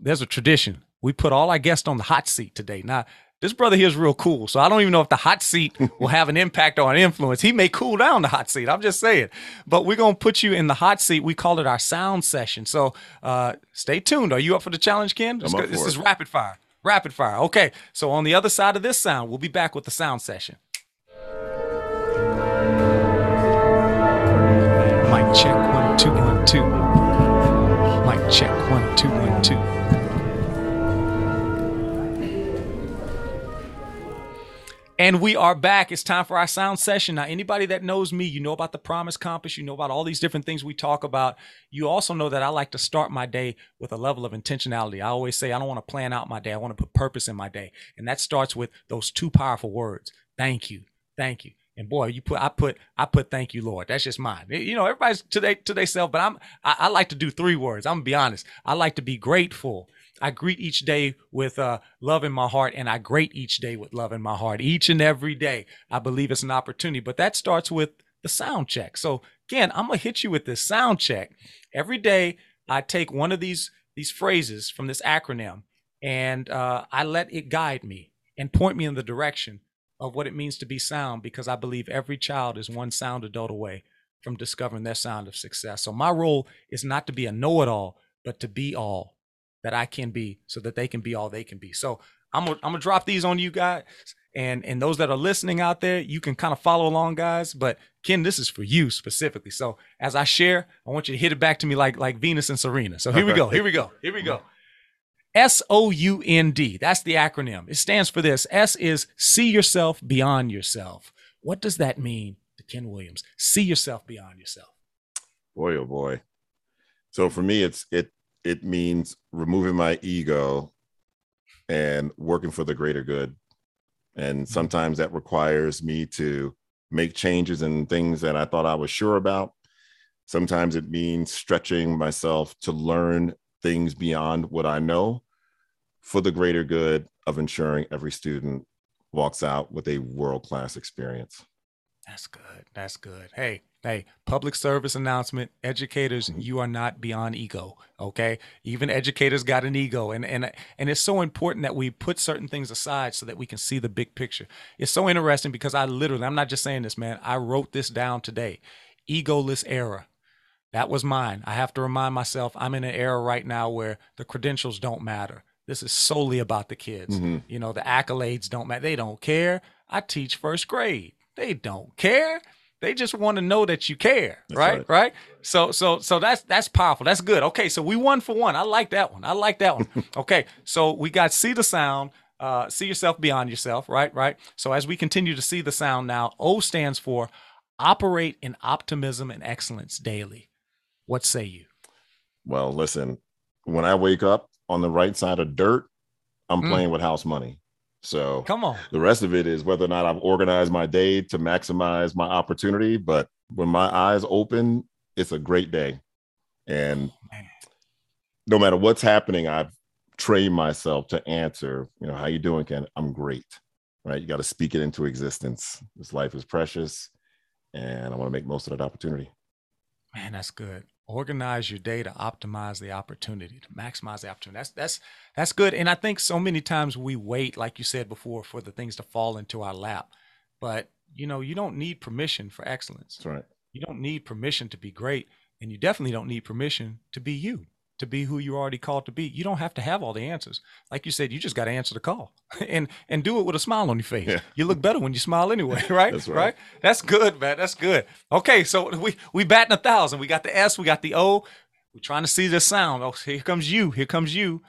there's a tradition. We put all our guests on the hot seat today. Now, this brother here is real cool. So I don't even know if the hot seat <laughs> will have an impact or an influence. He may cool down the hot seat. I'm just saying. But we're going to put you in the hot seat. We call it our sound session. So uh, stay tuned. Are you up for the challenge, Ken? This, up this is rapid fire. Rapid fire. Okay. So on the other side of this sound, we'll be back with the sound session. Mic check one two one two. Mic check one two one two. And we are back. It's time for our sound session. Now, anybody that knows me, you know about the Promise Compass, you know about all these different things we talk about. You also know that I like to start my day with a level of intentionality. I always say I don't want to plan out my day, I want to put purpose in my day. And that starts with those two powerful words thank you, thank you. And boy, you put I put I put thank you, Lord. That's just mine. You know, everybody's to they to themselves, but I'm I, I like to do three words. I'm gonna be honest. I like to be grateful. I greet each day with uh, love in my heart, and I greet each day with love in my heart. Each and every day, I believe it's an opportunity. But that starts with the sound check. So again, I'm gonna hit you with this sound check. Every day, I take one of these these phrases from this acronym, and uh, I let it guide me and point me in the direction of what it means to be sound. Because I believe every child is one sound adult away from discovering their sound of success. So my role is not to be a know-it-all, but to be all that I can be so that they can be all they can be. So I'm gonna, I'm gonna drop these on you guys and and those that are listening out there, you can kind of follow along guys, but Ken, this is for you specifically. So as I share, I want you to hit it back to me like like Venus and Serena. So here we go. Here we go. Here we go. S O U N D. That's the acronym. It stands for this. S is see yourself beyond yourself. What does that mean to Ken Williams? See yourself beyond yourself. Boy, oh boy. So for me, it's it it means removing my ego and working for the greater good. And mm-hmm. sometimes that requires me to make changes in things that I thought I was sure about. Sometimes it means stretching myself to learn things beyond what I know for the greater good of ensuring every student walks out with a world class experience. That's good. That's good. Hey, hey, public service announcement. Educators, mm-hmm. you are not beyond ego. Okay. Even educators got an ego. And and and it's so important that we put certain things aside so that we can see the big picture. It's so interesting because I literally, I'm not just saying this, man. I wrote this down today. Egoless era. That was mine. I have to remind myself I'm in an era right now where the credentials don't matter. This is solely about the kids. Mhm. You know, the accolades don't matter. They don't care. I teach first grade. They don't care. They just want to know that you care, right? right. right? So so so that's that's powerful. That's good. Okay, so we won for one. I like that one. I like that one. <laughs> okay, so we got see the sound, uh, see yourself beyond yourself, right? Right. So as we continue to see the sound now, O stands for operate in optimism and excellence daily. What say you? Well, listen, when I wake up on the right side of dirt, I'm Mm. playing with house money. So Come on. the rest of it is whether or not I've organized my day to maximize my opportunity. But when my eyes open, it's a great day. And Man. no matter what's happening, I've trained myself to answer, you know, how you doing, Ken? I'm great. Right. You got to speak it into existence. This life is precious. And I want to make most of that opportunity. Man, that's good. Organize your day to optimize the opportunity, to maximize the opportunity. That's that's that's good. And I think so many times we wait, like you said before, for the things to fall into our lap. But you know, you don't need permission for excellence. That's right. You don't need permission to be great, and you definitely don't need permission to be you to be who you're already called to be. You don't have to have all the answers. Like you said, you just got to answer the call <laughs> and and do it with a smile on your face. Yeah. You look better when you smile anyway, <laughs> right? That's right. right. That's good, man. That's good. Okay, so we we batting a thousand. We got the S, we got the O. We're trying to see the sound. Oh, here comes you. Here comes you.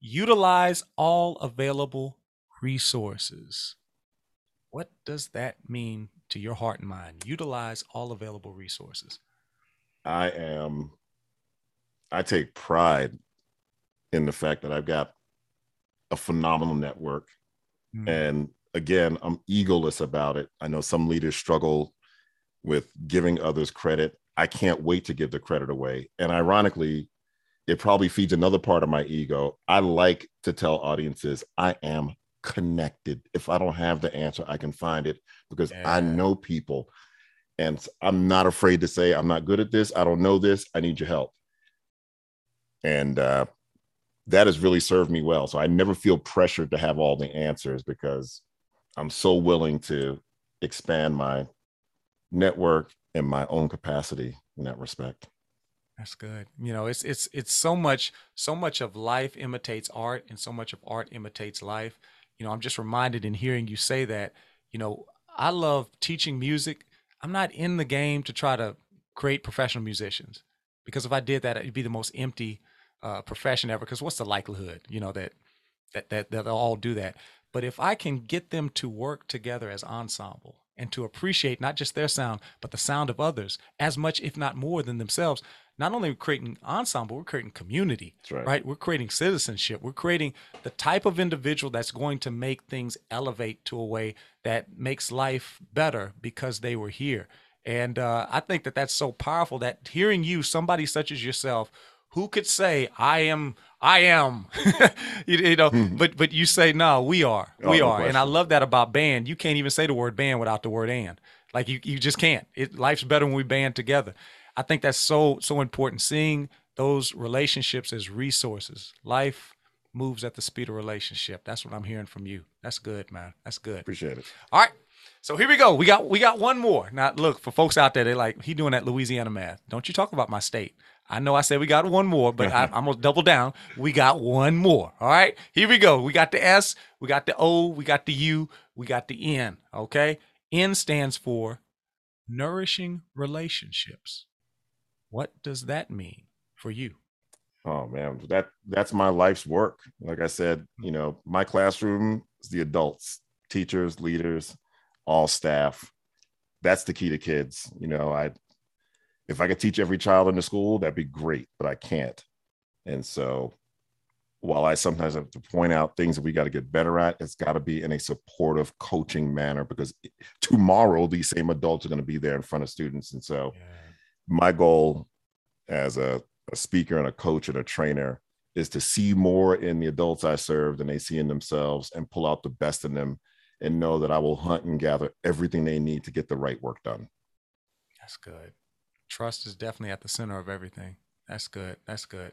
Utilize all available resources. What does that mean to your heart and mind? Utilize all available resources. I am I take pride in the fact that I've got a phenomenal network. Mm. And again, I'm egoless about it. I know some leaders struggle with giving others credit. I can't wait to give the credit away. And ironically, it probably feeds another part of my ego. I like to tell audiences I am connected. If I don't have the answer, I can find it because yeah. I know people. And I'm not afraid to say, I'm not good at this. I don't know this. I need your help and uh, that has really served me well. So I never feel pressured to have all the answers because I'm so willing to expand my network and my own capacity in that respect. That's good. You know, it's it's it's so much so much of life imitates art and so much of art imitates life. You know, I'm just reminded in hearing you say that, you know, I love teaching music. I'm not in the game to try to create professional musicians because if I did that, it'd be the most empty uh, profession ever. Because what's the likelihood, you know, that, that that that they'll all do that? But if I can get them to work together as ensemble and to appreciate not just their sound, but the sound of others as much, if not more, than themselves, not only creating ensemble, we're creating community, right. right. We're creating citizenship. We're creating the type of individual that's going to make things elevate to a way that makes life better because they were here. And uh, I think that that's so powerful that hearing you, somebody such as yourself, who could say I am I am <laughs> you, you, know hmm. but but you say no we are oh, we no are question. and I love that about band you can't even say the word band without the word and like you you just can't it life's better when we band together I think that's so so important seeing those relationships as resources life moves at the speed of relationship that's what I'm hearing from you that's good man that's good appreciate it all right so here we go. We got we got one more. Now look for folks out there. They like he doing that Louisiana math. Don't you talk about my state? I know I said we got one more, but I, uh-huh. am gonna double down. We got one more. All right, here we go. We got the S, we got the O, we got the U, we got the N. Okay, N stands for nourishing relationships. What does that mean for you? Oh man, that that's my life's work. Like I said, you know, my classroom is the adults, teachers, leaders all staff. That's the key to kids. You know, I if I could teach every child in the school, that'd be great, but I can't. And so while I sometimes have to point out things that we got to get better at, it's got to be in a supportive coaching manner because tomorrow these same adults are going to be there in front of students. And so yeah. my goal as a, a speaker and a coach and a trainer is to see more in the adults I serve than they see in themselves and pull out the best in them and know that I will hunt and gather everything they need to get the right work done. That's good. Trust is definitely at the center of everything. That's good. That's good.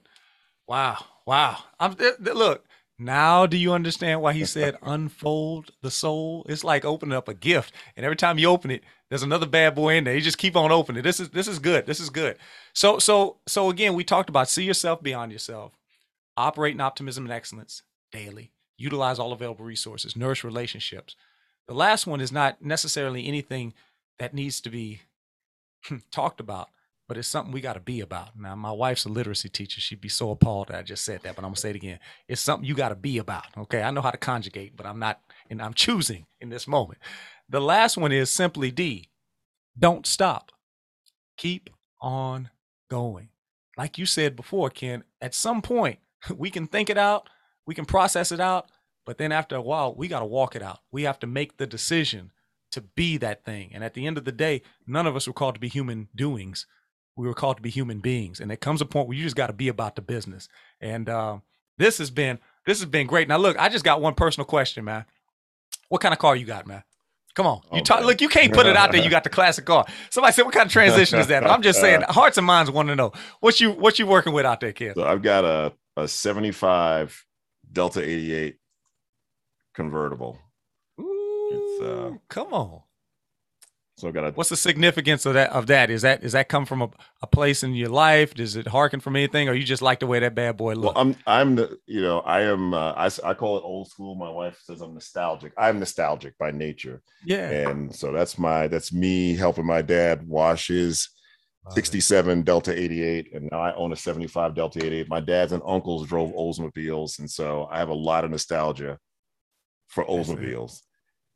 Wow. Wow. I'm th- th- look, now do you understand why he said <laughs> unfold the soul? It's like opening up a gift. And every time you open it, there's another bad boy in there. You just keep on opening. It. This is this is good. This is good. So so so again, we talked about see yourself beyond yourself. Operate in optimism and excellence daily utilize all available resources, nourish relationships. The last one is not necessarily anything that needs to be hmm, talked about, but it's something we got to be about. Now, my wife's a literacy teacher. She'd be so appalled that I just said that, but I'm gonna say it again. It's something you got to be about. Okay, I know how to conjugate, but I'm not, and I'm choosing in this moment. The last one is simply D. Don't stop. Keep on going. Like you said before, Ken. At some point, <laughs> we can think it out we can process it out, but then after a while, we got to walk it out. We have to make the decision to be that thing. And at the end of the day, none of us were called to be human doings. We were called to be human beings. And it comes a point where you just got to be about the business. And uh, this has been this has been great. Now look, I just got one personal question, man. What kind of car you got, man? Come on, you Okay. talk. Look, you can't put it out there. You got the classic car. Somebody said, "What kind of transition is that?" I'm just saying, <laughs> hearts and minds want to know what you what you working with out there, kid. So I've got a a 75 Delta 88 convertible. Ooh, uh, come on. So I got a What's the significance of that? Of that is that is that come from a, a place in your life? Does it harken from anything, or you just like the way that bad boy well, looks? I'm I'm the you know I am uh, I I call it old school. My wife says I'm nostalgic. I'm nostalgic by nature, yeah, and so that's my that's me helping my dad wash his 67 Delta 88, and now I own a 75 Delta 88. My dads and uncles drove Oldsmobiles, and so I have a lot of nostalgia for. Oldsmobiles.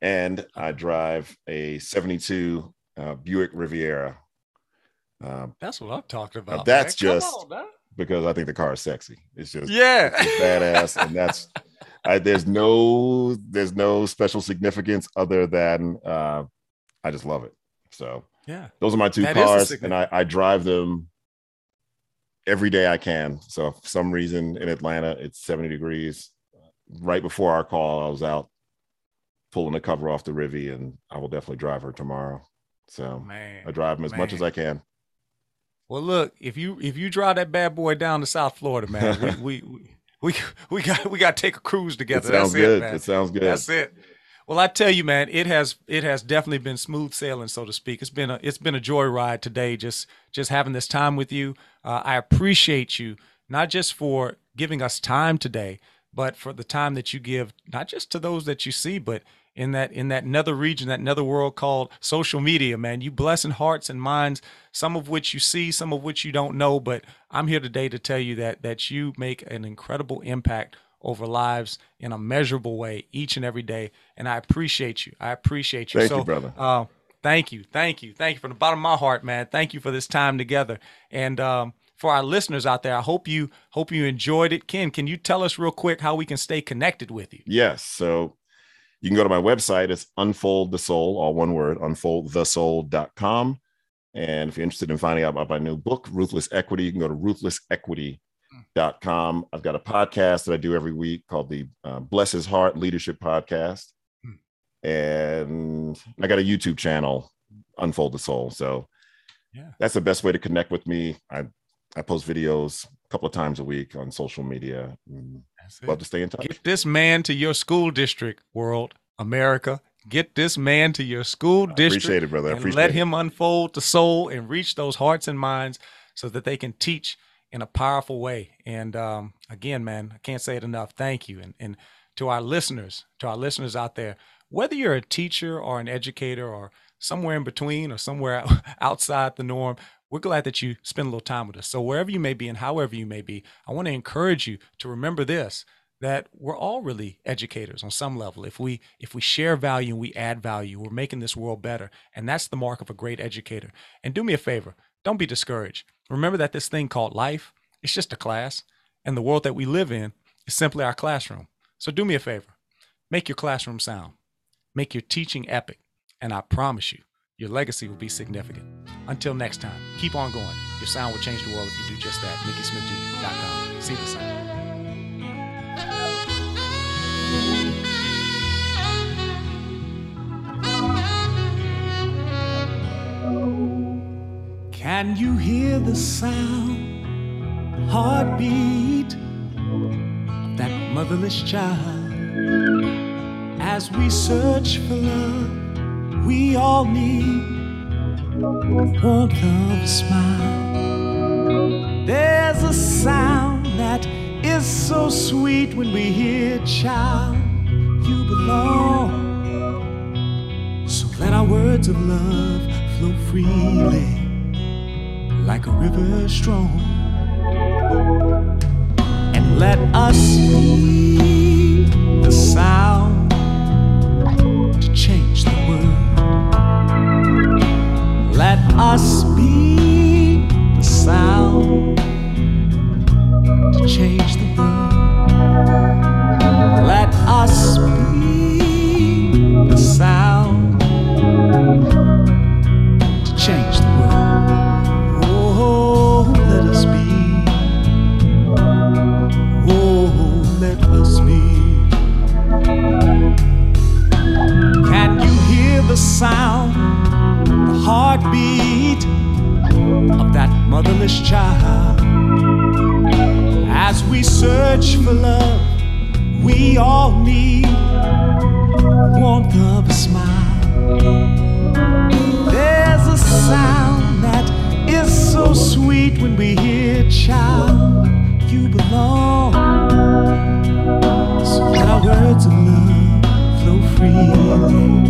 And I drive a 72 uh, Buick Riviera um, That's what I'm talking about. that's man. Just- on, because I think the car is sexy. It's just yeah, it's badass, and that's I, there's no there's no special significance other than uh, I just love it. So yeah. those are my two That cars, and I, I drive them every day I can. So for some reason in Atlanta it's 70 degrees. Right before our call, I was out pulling the cover off the Rivi, and I will definitely drive her tomorrow. So Man, I drive them as much as. I can. Well, look, if you if you drive that bad boy down to South Florida, man, we <laughs> we we, we, we got we got to take a cruise It together. sounds That's good. it, man. It sounds good. That's it. Well, I tell you, man, it has it has definitely been smooth sailing, so to speak. It's been a it's been a joyride today, just just having this time with you. Uh, I appreciate you not just for giving us time today, but for the time that you give, not just to those that you see, but in that in that nether region, that nether world called social media, man. You blessing hearts and minds, some of which you see, some of which you don't know. But I'm here today to tell you that that you make an incredible impact over lives in a measurable way each and every day. And I appreciate you. I appreciate you. Thank so, you, brother. Uh, thank you. Thank you. Thank you from the bottom of my heart, man. Thank you for this time together. And um, for our listeners out there, I hope you hope you enjoyed it. Ken, can you tell us real quick how we can stay connected with you? Yes. So you can go to my website. It's Unfold the Soul, all one word, unfoldthesoul.com. And if you're interested in finding out about my new book, Ruthless Equity, you can go to ruthlessequity.com. I've got a podcast that I do every week called the uh, Bless His Heart Leadership Podcast. And I got a YouTube channel, Unfold the Soul. So Yeah. that's the best way to connect with me. I, I post videos a couple of times a week on social media. Mm. Love to stay in touch. Get this man to your school district, world, America. Get this man to your school I district. appreciate it, brother. I and appreciate let it. him unfold the soul and reach those hearts and minds so that they can teach in a powerful way. And um, again, man, I can't say it enough. Thank you. And, and to our listeners, to our listeners out there, whether you're a teacher or an educator or somewhere in between or somewhere <laughs> outside the norm, we're glad that you spend a little time with us. So wherever you may be and however you may be, I want to encourage you to remember this that we're all really educators on some level. If we if we share value and we add value, we're making this world better. And that's the mark of a great educator. And do me a favor, don't be discouraged. Remember that this thing called life, it's just a class, and the world that we live in is simply our classroom. So do me a favor. Make your classroom sound. Make your teaching epic, and I promise you, your legacy will be significant. Until next time, keep on going. Your sound will change the world if you do just that. MickeySmithJr.com. See the sound. Can you hear the sound, heartbeat of that motherless child? As we search for love, we all need warmth of a smile. There's a sound that is so sweet when we hear, child, you belong. So let our words of love flow freely like a river strong. And let us be the sound us be the sound to change the world. Let us motherless child. As we search for love, we all need warmth of a smile. There's a sound that is so sweet when we hear, child, you belong. So let our words of love flow freely.